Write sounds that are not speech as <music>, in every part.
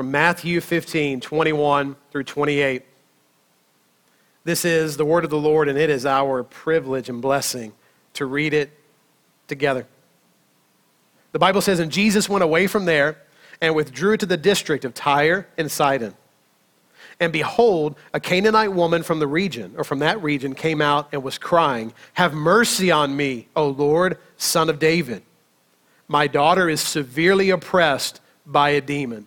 from Matthew 15, 21 through 28. This is the word of the Lord, and it is our privilege and blessing to read it together. The Bible says, And Jesus went away from there and withdrew to the district of Tyre and Sidon. And behold, a Canaanite woman from the region, or from that region, came out and was crying, Have mercy on me, O Lord, son of David. My daughter is severely oppressed by a demon.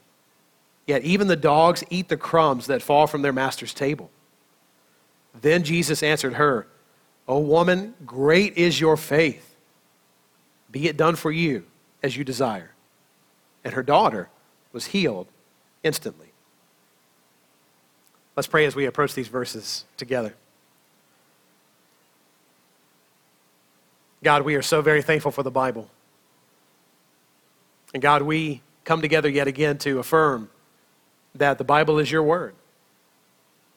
Yet even the dogs eat the crumbs that fall from their master's table. Then Jesus answered her, O woman, great is your faith. Be it done for you as you desire and her daughter was healed instantly. Let's pray as we approach these verses together. God, we are so very thankful for the Bible. And God, we come together yet again to affirm that the Bible is your word.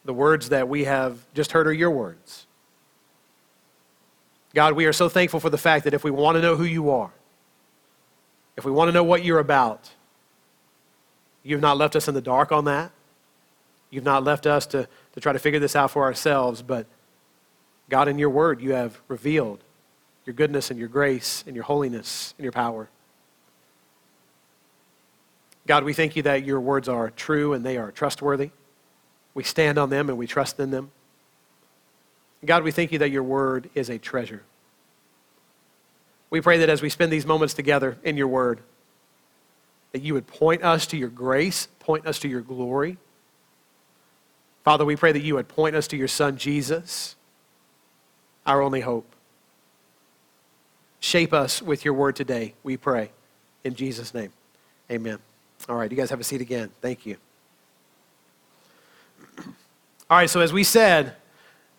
The words that we have just heard are your words. God, we are so thankful for the fact that if we want to know who you are, if we want to know what you're about, you've not left us in the dark on that. You've not left us to, to try to figure this out for ourselves, but God, in your word, you have revealed your goodness and your grace and your holiness and your power. God, we thank you that your words are true and they are trustworthy. We stand on them and we trust in them. God, we thank you that your word is a treasure. We pray that as we spend these moments together in your word, that you would point us to your grace, point us to your glory. Father, we pray that you would point us to your son, Jesus, our only hope. Shape us with your word today, we pray. In Jesus' name, amen. All right, you guys have a seat again. Thank you. <clears throat> All right, so as we said,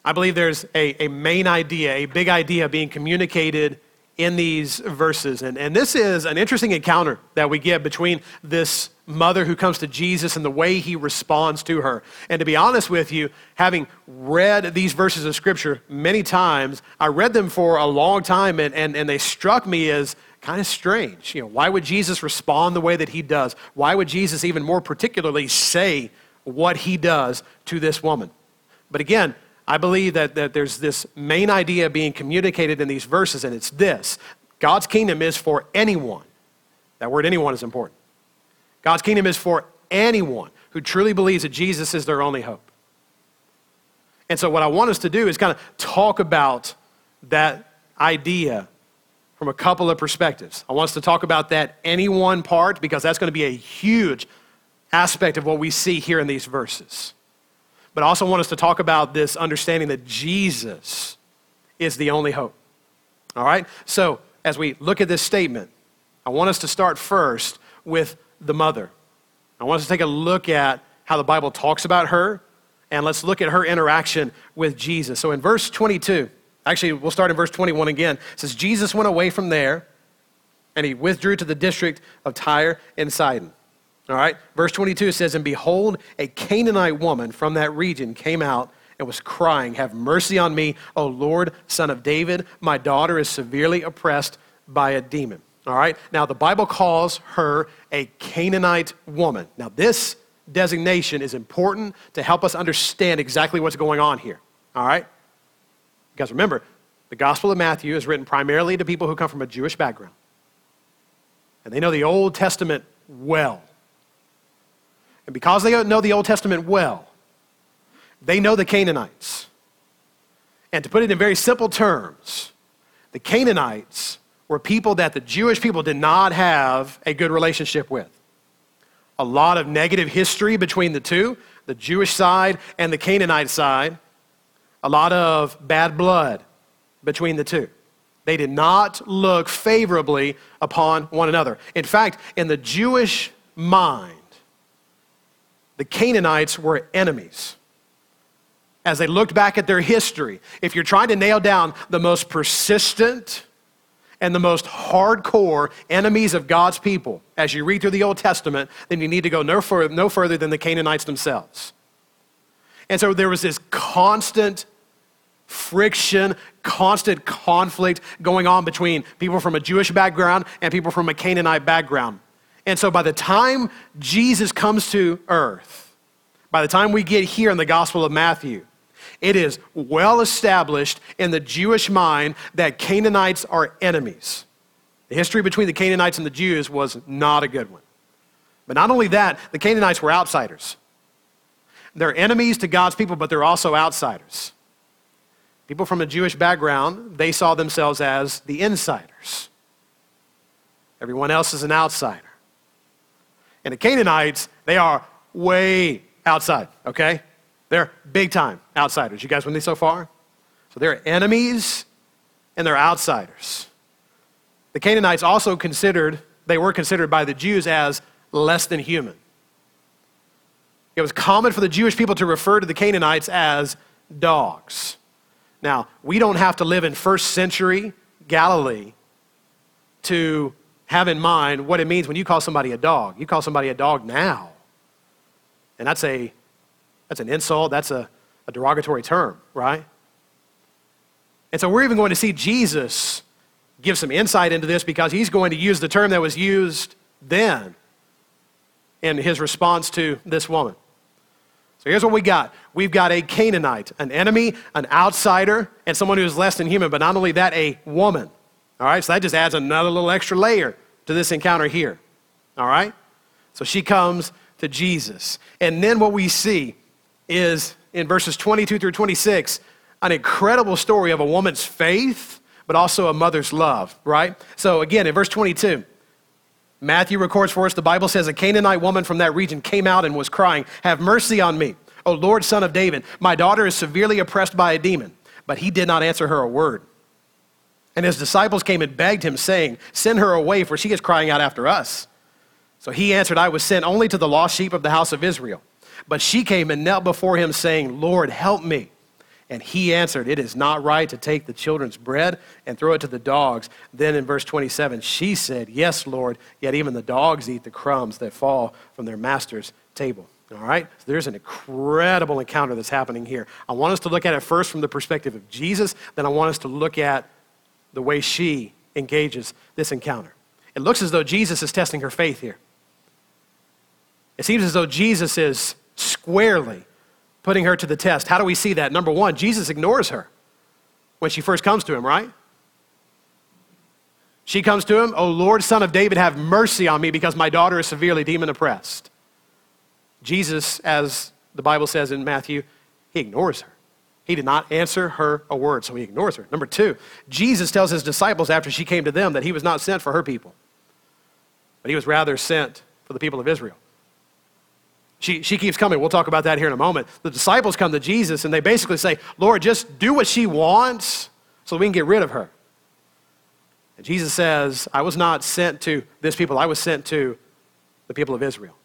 I believe there's a, a main idea, a big idea being communicated in these verses. And, and this is an interesting encounter that we get between this mother who comes to Jesus and the way he responds to her. And to be honest with you, having read these verses of Scripture many times, I read them for a long time and, and, and they struck me as kind of strange. You know, why would Jesus respond the way that he does? Why would Jesus even more particularly say what he does to this woman? But again, I believe that, that there's this main idea being communicated in these verses, and it's this God's kingdom is for anyone. That word anyone is important. God's kingdom is for anyone who truly believes that Jesus is their only hope. And so, what I want us to do is kind of talk about that idea from a couple of perspectives. I want us to talk about that anyone part because that's going to be a huge aspect of what we see here in these verses but I also want us to talk about this understanding that Jesus is the only hope. All right? So, as we look at this statement, I want us to start first with the mother. I want us to take a look at how the Bible talks about her, and let's look at her interaction with Jesus. So, in verse 22, actually, we'll start in verse 21 again. It says, Jesus went away from there, and he withdrew to the district of Tyre and Sidon. All right, verse 22 says, And behold, a Canaanite woman from that region came out and was crying, Have mercy on me, O Lord, son of David. My daughter is severely oppressed by a demon. All right, now the Bible calls her a Canaanite woman. Now, this designation is important to help us understand exactly what's going on here. All right? Because remember, the Gospel of Matthew is written primarily to people who come from a Jewish background. And they know the Old Testament well. And because they know the Old Testament well, they know the Canaanites. And to put it in very simple terms, the Canaanites were people that the Jewish people did not have a good relationship with. A lot of negative history between the two, the Jewish side and the Canaanite side. A lot of bad blood between the two. They did not look favorably upon one another. In fact, in the Jewish mind, the Canaanites were enemies. As they looked back at their history, if you're trying to nail down the most persistent and the most hardcore enemies of God's people as you read through the Old Testament, then you need to go no further, no further than the Canaanites themselves. And so there was this constant friction, constant conflict going on between people from a Jewish background and people from a Canaanite background. And so by the time Jesus comes to earth, by the time we get here in the Gospel of Matthew, it is well established in the Jewish mind that Canaanites are enemies. The history between the Canaanites and the Jews was not a good one. But not only that, the Canaanites were outsiders. They're enemies to God's people, but they're also outsiders. People from a Jewish background, they saw themselves as the insiders. Everyone else is an outsider. And the Canaanites, they are way outside, okay? They're big time outsiders. You guys with me so far? So they're enemies and they're outsiders. The Canaanites also considered, they were considered by the Jews as less than human. It was common for the Jewish people to refer to the Canaanites as dogs. Now, we don't have to live in first century Galilee to have in mind what it means when you call somebody a dog. You call somebody a dog now. And that's, a, that's an insult, that's a, a derogatory term, right? And so we're even going to see Jesus give some insight into this because he's going to use the term that was used then in his response to this woman. So here's what we got we've got a Canaanite, an enemy, an outsider, and someone who is less than human, but not only that, a woman. All right, so that just adds another little extra layer to this encounter here. All right? So she comes to Jesus. And then what we see is in verses 22 through 26, an incredible story of a woman's faith, but also a mother's love, right? So again, in verse 22, Matthew records for us the Bible says a Canaanite woman from that region came out and was crying, Have mercy on me, O Lord, son of David. My daughter is severely oppressed by a demon. But he did not answer her a word. And his disciples came and begged him, saying, Send her away, for she is crying out after us. So he answered, I was sent only to the lost sheep of the house of Israel. But she came and knelt before him, saying, Lord, help me. And he answered, It is not right to take the children's bread and throw it to the dogs. Then in verse 27, she said, Yes, Lord, yet even the dogs eat the crumbs that fall from their master's table. All right? So there's an incredible encounter that's happening here. I want us to look at it first from the perspective of Jesus, then I want us to look at the way she engages this encounter. It looks as though Jesus is testing her faith here. It seems as though Jesus is squarely putting her to the test. How do we see that? Number one, Jesus ignores her when she first comes to him, right? She comes to him, Oh Lord, son of David, have mercy on me because my daughter is severely demon oppressed. Jesus, as the Bible says in Matthew, he ignores her. He did not answer her a word, so he ignores her. Number two, Jesus tells his disciples after she came to them that he was not sent for her people, but he was rather sent for the people of Israel. She, she keeps coming. We'll talk about that here in a moment. The disciples come to Jesus and they basically say, Lord, just do what she wants so we can get rid of her. And Jesus says, I was not sent to this people, I was sent to the people of Israel,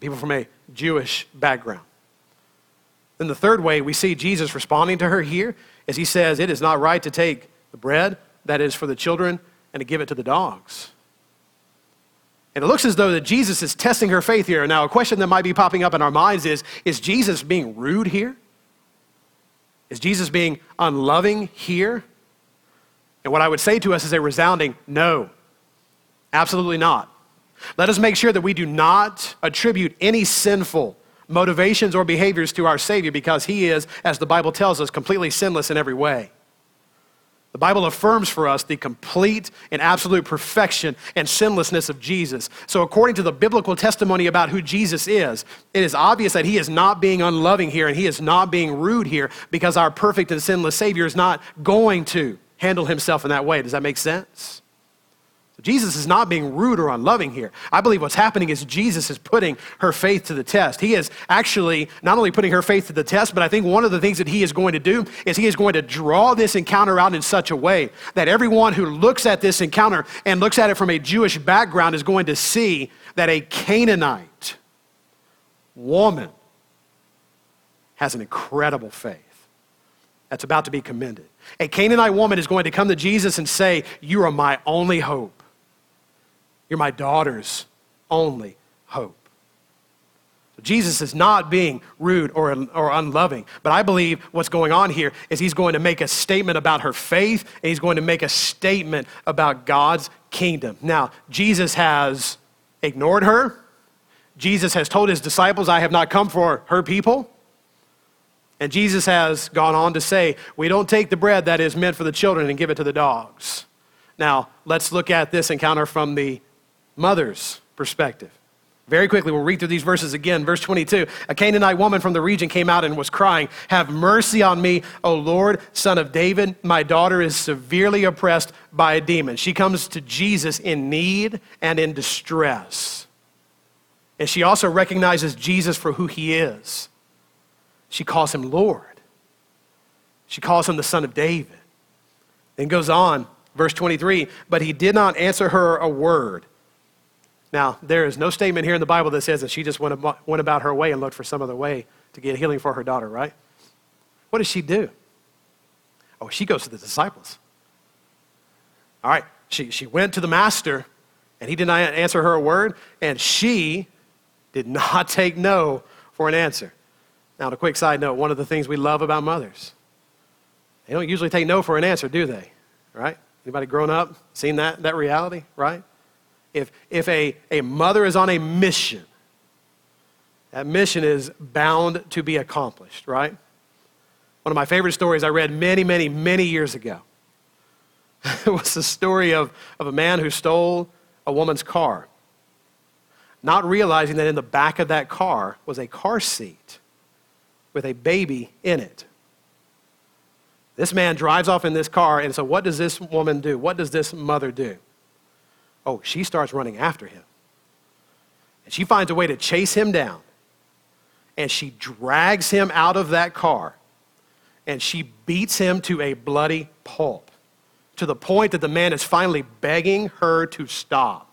people from a Jewish background. Then the third way we see Jesus responding to her here is he says, It is not right to take the bread that is for the children and to give it to the dogs. And it looks as though that Jesus is testing her faith here. Now, a question that might be popping up in our minds is Is Jesus being rude here? Is Jesus being unloving here? And what I would say to us is a resounding no. Absolutely not. Let us make sure that we do not attribute any sinful motivations or behaviors to our Savior because he is, as the Bible tells us, completely sinless in every way. The Bible affirms for us the complete and absolute perfection and sinlessness of Jesus. So, according to the biblical testimony about who Jesus is, it is obvious that he is not being unloving here and he is not being rude here because our perfect and sinless Savior is not going to handle himself in that way. Does that make sense? Jesus is not being rude or unloving here. I believe what's happening is Jesus is putting her faith to the test. He is actually not only putting her faith to the test, but I think one of the things that he is going to do is he is going to draw this encounter out in such a way that everyone who looks at this encounter and looks at it from a Jewish background is going to see that a Canaanite woman has an incredible faith that's about to be commended. A Canaanite woman is going to come to Jesus and say, You are my only hope. You're my daughter's only hope. Jesus is not being rude or, or unloving, but I believe what's going on here is he's going to make a statement about her faith and he's going to make a statement about God's kingdom. Now, Jesus has ignored her. Jesus has told his disciples, I have not come for her people. And Jesus has gone on to say, We don't take the bread that is meant for the children and give it to the dogs. Now, let's look at this encounter from the mother's perspective. Very quickly, we'll read through these verses again. Verse 22 A Canaanite woman from the region came out and was crying, Have mercy on me, O Lord, son of David. My daughter is severely oppressed by a demon. She comes to Jesus in need and in distress. And she also recognizes Jesus for who he is. She calls him Lord, she calls him the son of David. Then goes on, verse 23 But he did not answer her a word. Now, there is no statement here in the Bible that says that she just went about, went about her way and looked for some other way to get healing for her daughter, right? What does she do? Oh, she goes to the disciples. All right, she, she went to the master, and he did not answer her a word, and she did not <laughs> take no for an answer. Now, a quick side note one of the things we love about mothers, they don't usually take no for an answer, do they? Right? Anybody grown up, seen that, that reality, right? If, if a, a mother is on a mission, that mission is bound to be accomplished, right? One of my favorite stories I read many, many, many years ago <laughs> was the story of, of a man who stole a woman's car, not realizing that in the back of that car was a car seat with a baby in it. This man drives off in this car, and so what does this woman do? What does this mother do? Oh, she starts running after him. And she finds a way to chase him down. And she drags him out of that car. And she beats him to a bloody pulp to the point that the man is finally begging her to stop.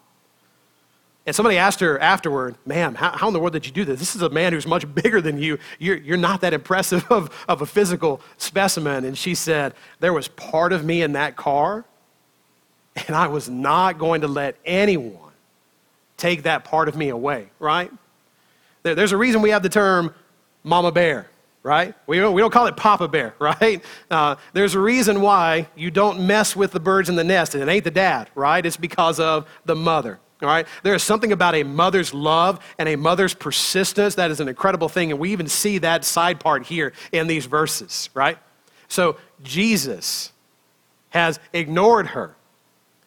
And somebody asked her afterward, Ma'am, how, how, in the world did you do this? This is a man who's much <laughs> bigger than you. You're, you're not that impressive of, of a physical specimen. And she said, There was part of me in that car and I was not going to let anyone take that part of me away, right? There's a reason we have the term mama bear, right? We don't, we don't call it papa bear, <laughs> right? Uh, there's a reason why you don't mess with the birds in the nest, and it ain't the dad, right? It's because of the mother. All right? There is something about a mother's love and a mother's persistence that is an incredible thing, and we even see that side part here in these verses, right? So Jesus has ignored her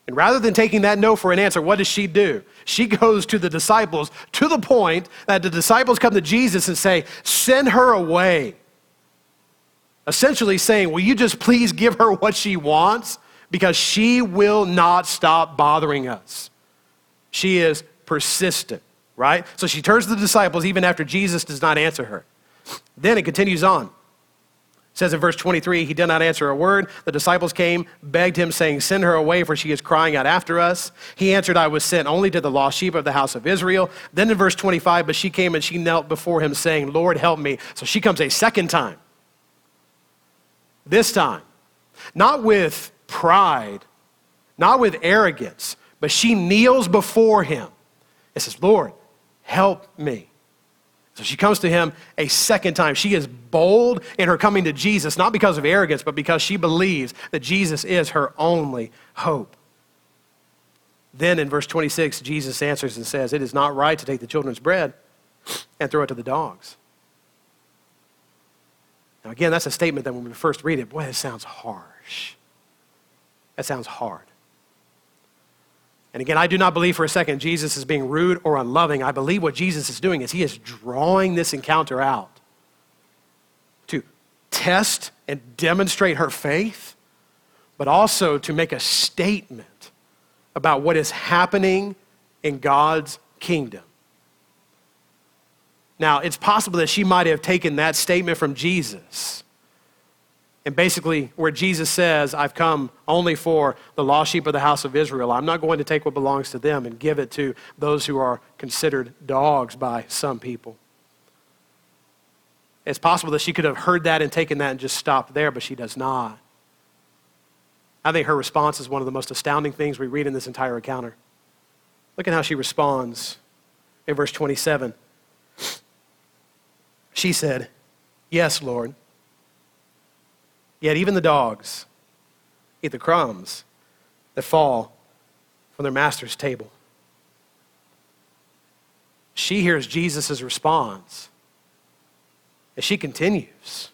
and rather than taking that no for an answer, what does she do? She <laughs> goes to the disciples to the point that the disciples come to Jesus and say, Send her away. Essentially saying, Will you just please give her what she wants? Because she will not stop bothering us. She is persistent, right? So she turns to the disciples even after Jesus does not answer her. Then it continues on says in verse 23, he did not answer a word. The disciples came, begged him, saying, Send her away, for she is crying out after us. He answered, I was sent only to the lost sheep of the house of Israel. Then in verse 25, but she came and she knelt before him, saying, Lord, help me. So she comes a second time. This time, not with pride, not with arrogance, but she kneels before him and says, Lord, help me. So she comes to him a second time. She is bold in her coming to Jesus, not because of arrogance, but because she believes that Jesus is her only hope. Then in verse 26, Jesus answers and says, It is not right to take the children's bread and throw it to the dogs. Now, again, that's a statement that when we first read it, boy, that sounds harsh. That sounds hard. And again, I do not believe for a second Jesus is being rude or unloving. I believe what Jesus is doing is he is drawing this encounter out to test and demonstrate her faith, but also to make a statement about what is happening in God's kingdom. Now, it's possible that she might have taken that statement from Jesus and basically, where Jesus says, I've come only for the lost sheep of the house of Israel, I'm not going to take what belongs to them and give it to those who are considered dogs by some people. It's possible that she could have heard that and taken that and just stopped there, but she does not. I think her response is one of the most astounding things we read in this entire encounter. Look at how she responds in verse 27. She said, Yes, Lord. Yet even the dogs eat the crumbs that fall from their master's table. She hears Jesus' response and she continues.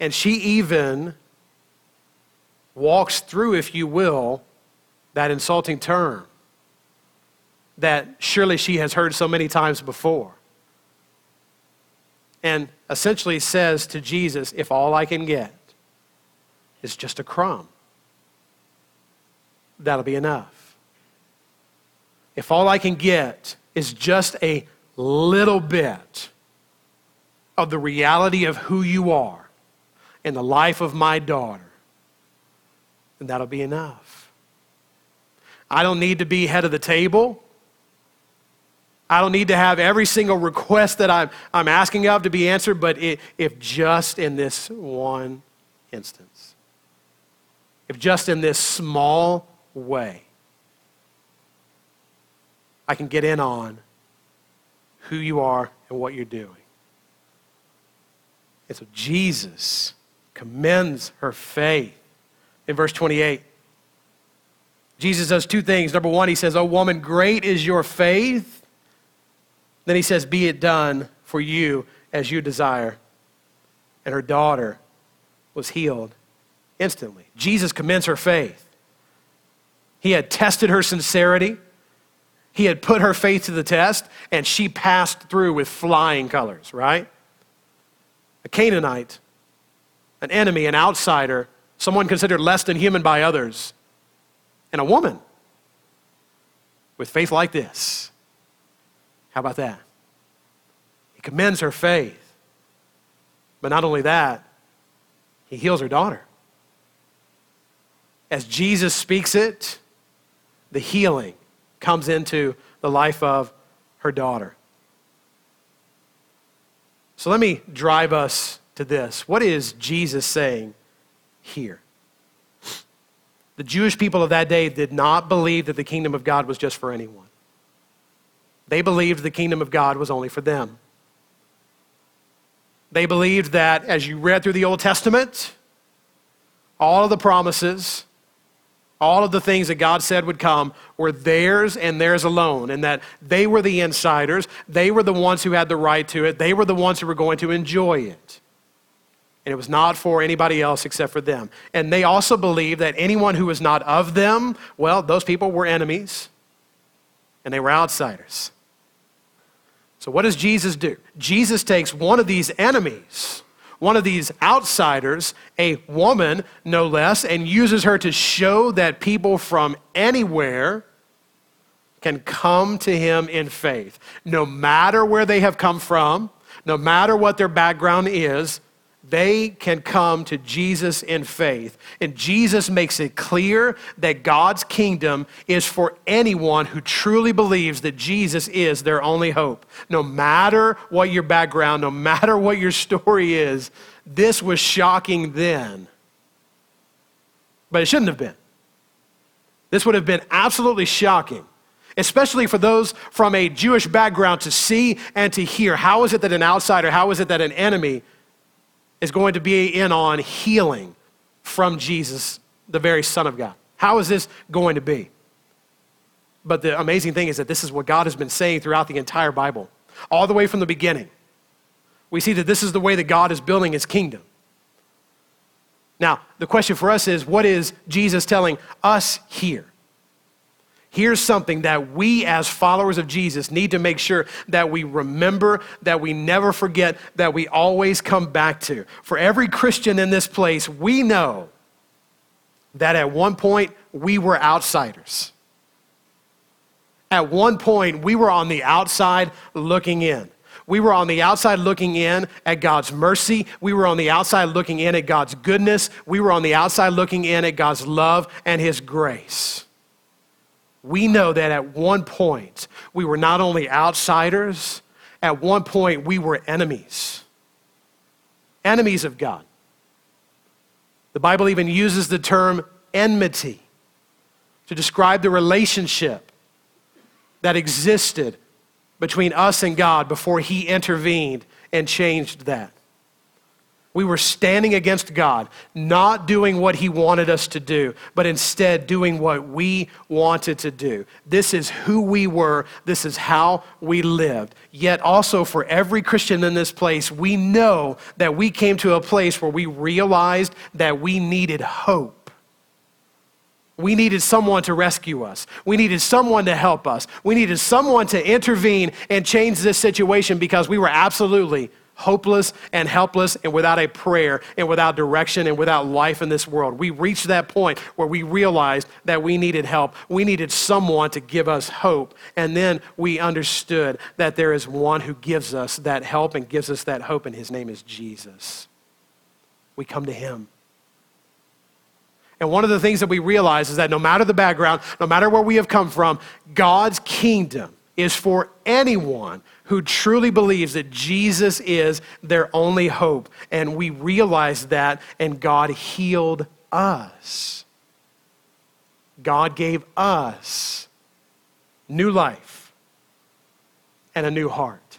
And she even walks through, if you will, that insulting term that surely she has heard so many times before. And essentially says to Jesus, If all I can get is just a crumb, that'll be enough. If all I can get is just a little bit of the reality of who you are in the life of my daughter, then that'll be enough. I don't need to be head of the table. I don't need to have every single request that I'm, I'm asking of to be answered, but it, if just in this one instance, if just in this small way, I can get in on who you are and what you're doing. And so Jesus commends her faith. In verse 28, Jesus does two things. Number one, he says, Oh, woman, great is your faith. Then he says, Be it done for you as you desire. And her daughter was healed instantly. Jesus commends her faith. He had tested her sincerity, he had put her faith to the test, and she passed through with flying colors, right? a Canaanite, an enemy, an outsider, someone considered less than human by others, and a woman with faith like this. How about that? He commends her faith. But not only that, he heals her daughter. As Jesus speaks it, the healing comes into the life of her daughter. So let me drive us to this. What is Jesus saying here? The Jewish people of that day did not believe that the kingdom of God was just for anyone. They believed the kingdom of God was only for them. They believed that as you read through the Old Testament, all of the promises, all of the things that God said would come were theirs and theirs alone, and that they were the insiders. They were the ones who had the right to it. They were the ones who were going to enjoy it. And it was not for anybody else except for them. And they also believed that anyone who was not of them, well, those people were enemies and they were outsiders. So, what does Jesus do? Jesus takes one of these enemies one of these outsiders, a woman no less, and uses her to show that people from anywhere can come to him in faith. No matter where they have come from, no matter what their background is, they can come to Jesus in faith. And Jesus makes it clear that God's kingdom is for anyone who truly believes that Jesus is their only hope. No matter what your background, no matter <laughs> what your story is, this was shocking then. But it shouldn't have been. This would have been absolutely shocking especially for those from a Jewish background to see and to hear. How is it that an outsider, how is it that an enemy is going to be in on healing from Jesus, the very Son of God. How is this going to be? But the amazing thing is that this is what God has been saying throughout the entire Bible, all the way from the beginning. We see that this is the way that God is building his kingdom. Now, the question for us is what is Jesus telling us here? Here's something that we, as followers of Jesus, need to make sure that we remember, that we never forget, that we always come back to. For every Christian in this place, we know that at one point we were outsiders. At one point, we were on the outside looking in. We were on the outside looking in at God's mercy. We were on the outside looking in at God's goodness. We were on the outside looking in at God's love and His grace we know that at one point we were not only outsiders, At one point, we were enemies, enemies of God. The Bible even uses the term enmity to describe the relationship that existed between us and God before He intervened and changed that. We were standing against God, not doing what He wanted us to do, but instead doing what we wanted to do. This is who we were. This is how we lived. Yet, also for every Christian in this place, we know that we came to a place where we realized that we needed hope. We needed someone to rescue us. We needed someone to help us. We needed someone to intervene and change this situation because we were absolutely hopeless and helpless and without a prayer and without direction and without life in this world. We reached that point where we realized that we needed help. We needed someone to give us hope. And then we understood that there is one who gives us that help and gives us that hope, and his name is Jesus. We come to him. And one of the things that we realize is that no matter the background, no matter where we have come from, God's kingdom is for anyone who truly believes that Jesus is their only hope. And we realized that, and God healed us. God gave us new life and a new heart.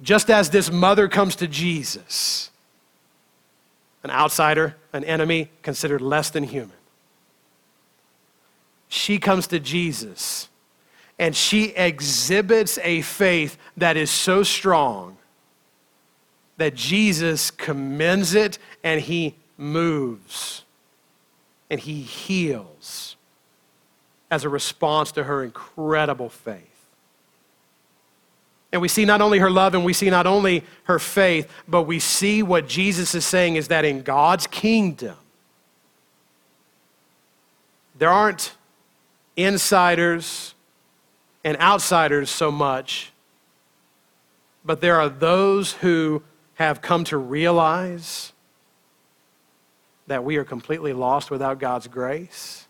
Just as this mother comes to Jesus, an outsider, an enemy, considered less than human, she comes to Jesus and she exhibits a faith that is so strong that Jesus commends it and he moves and he heals as a response to her incredible faith. And we see not only her love and we see not only her faith, but we see what Jesus is saying is that in God's kingdom, there aren't insiders and outsiders so much, but there are those who have come to realize that we are completely lost without God's grace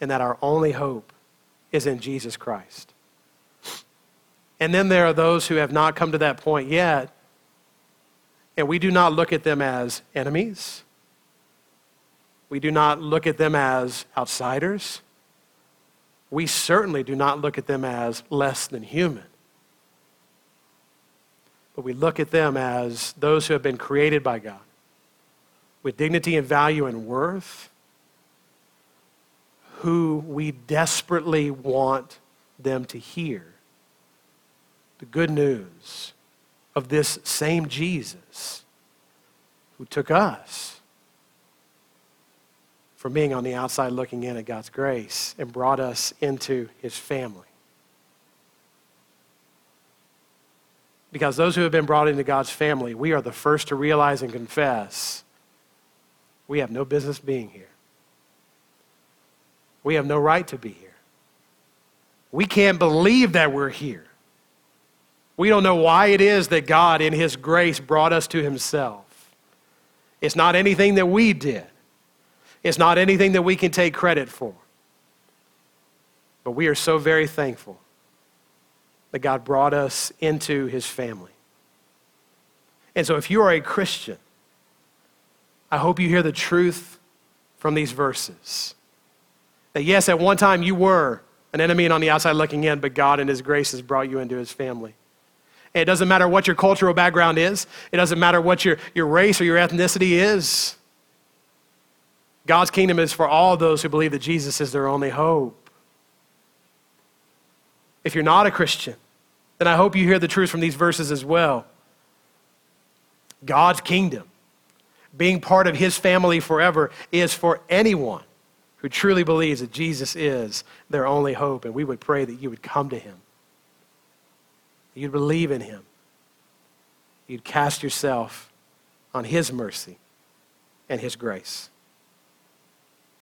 and that our only hope is in Jesus Christ. And then there are those who have not come to that point yet, and we do not look at them as enemies. We do not look at them as outsiders. We certainly do not look at them as less than human. But we look at them as those who have been created by God with dignity and value and worth, who we desperately want them to hear the good news of this same Jesus who took us from being on the outside looking in at God's grace and brought us into his family. Because those who have been brought into God's family, we are the first to realize and confess we have no business being here. We have no right to be here. We can't believe that we're here. We don't know why it is that God, in His grace, brought us to Himself. It's not anything that we did. It's not anything that we can take credit for. But we are so very thankful that God brought us into his family. And so, if you are a Christian, I hope you hear the truth from these verses. That yes, at one time you were an enemy and on the outside looking in, but God in his grace has brought you into his family. And it doesn't matter what your cultural background is, it doesn't matter what your, your race or your ethnicity is. God's kingdom is for all those who believe that Jesus is their only hope. If you're not a Christian, then I hope you hear the truth from these verses as well. God's kingdom, being part of his family forever, is for anyone who truly believes that Jesus is their only hope. And we would pray that you would come to him, you'd believe in him, you'd cast yourself on his mercy and his grace.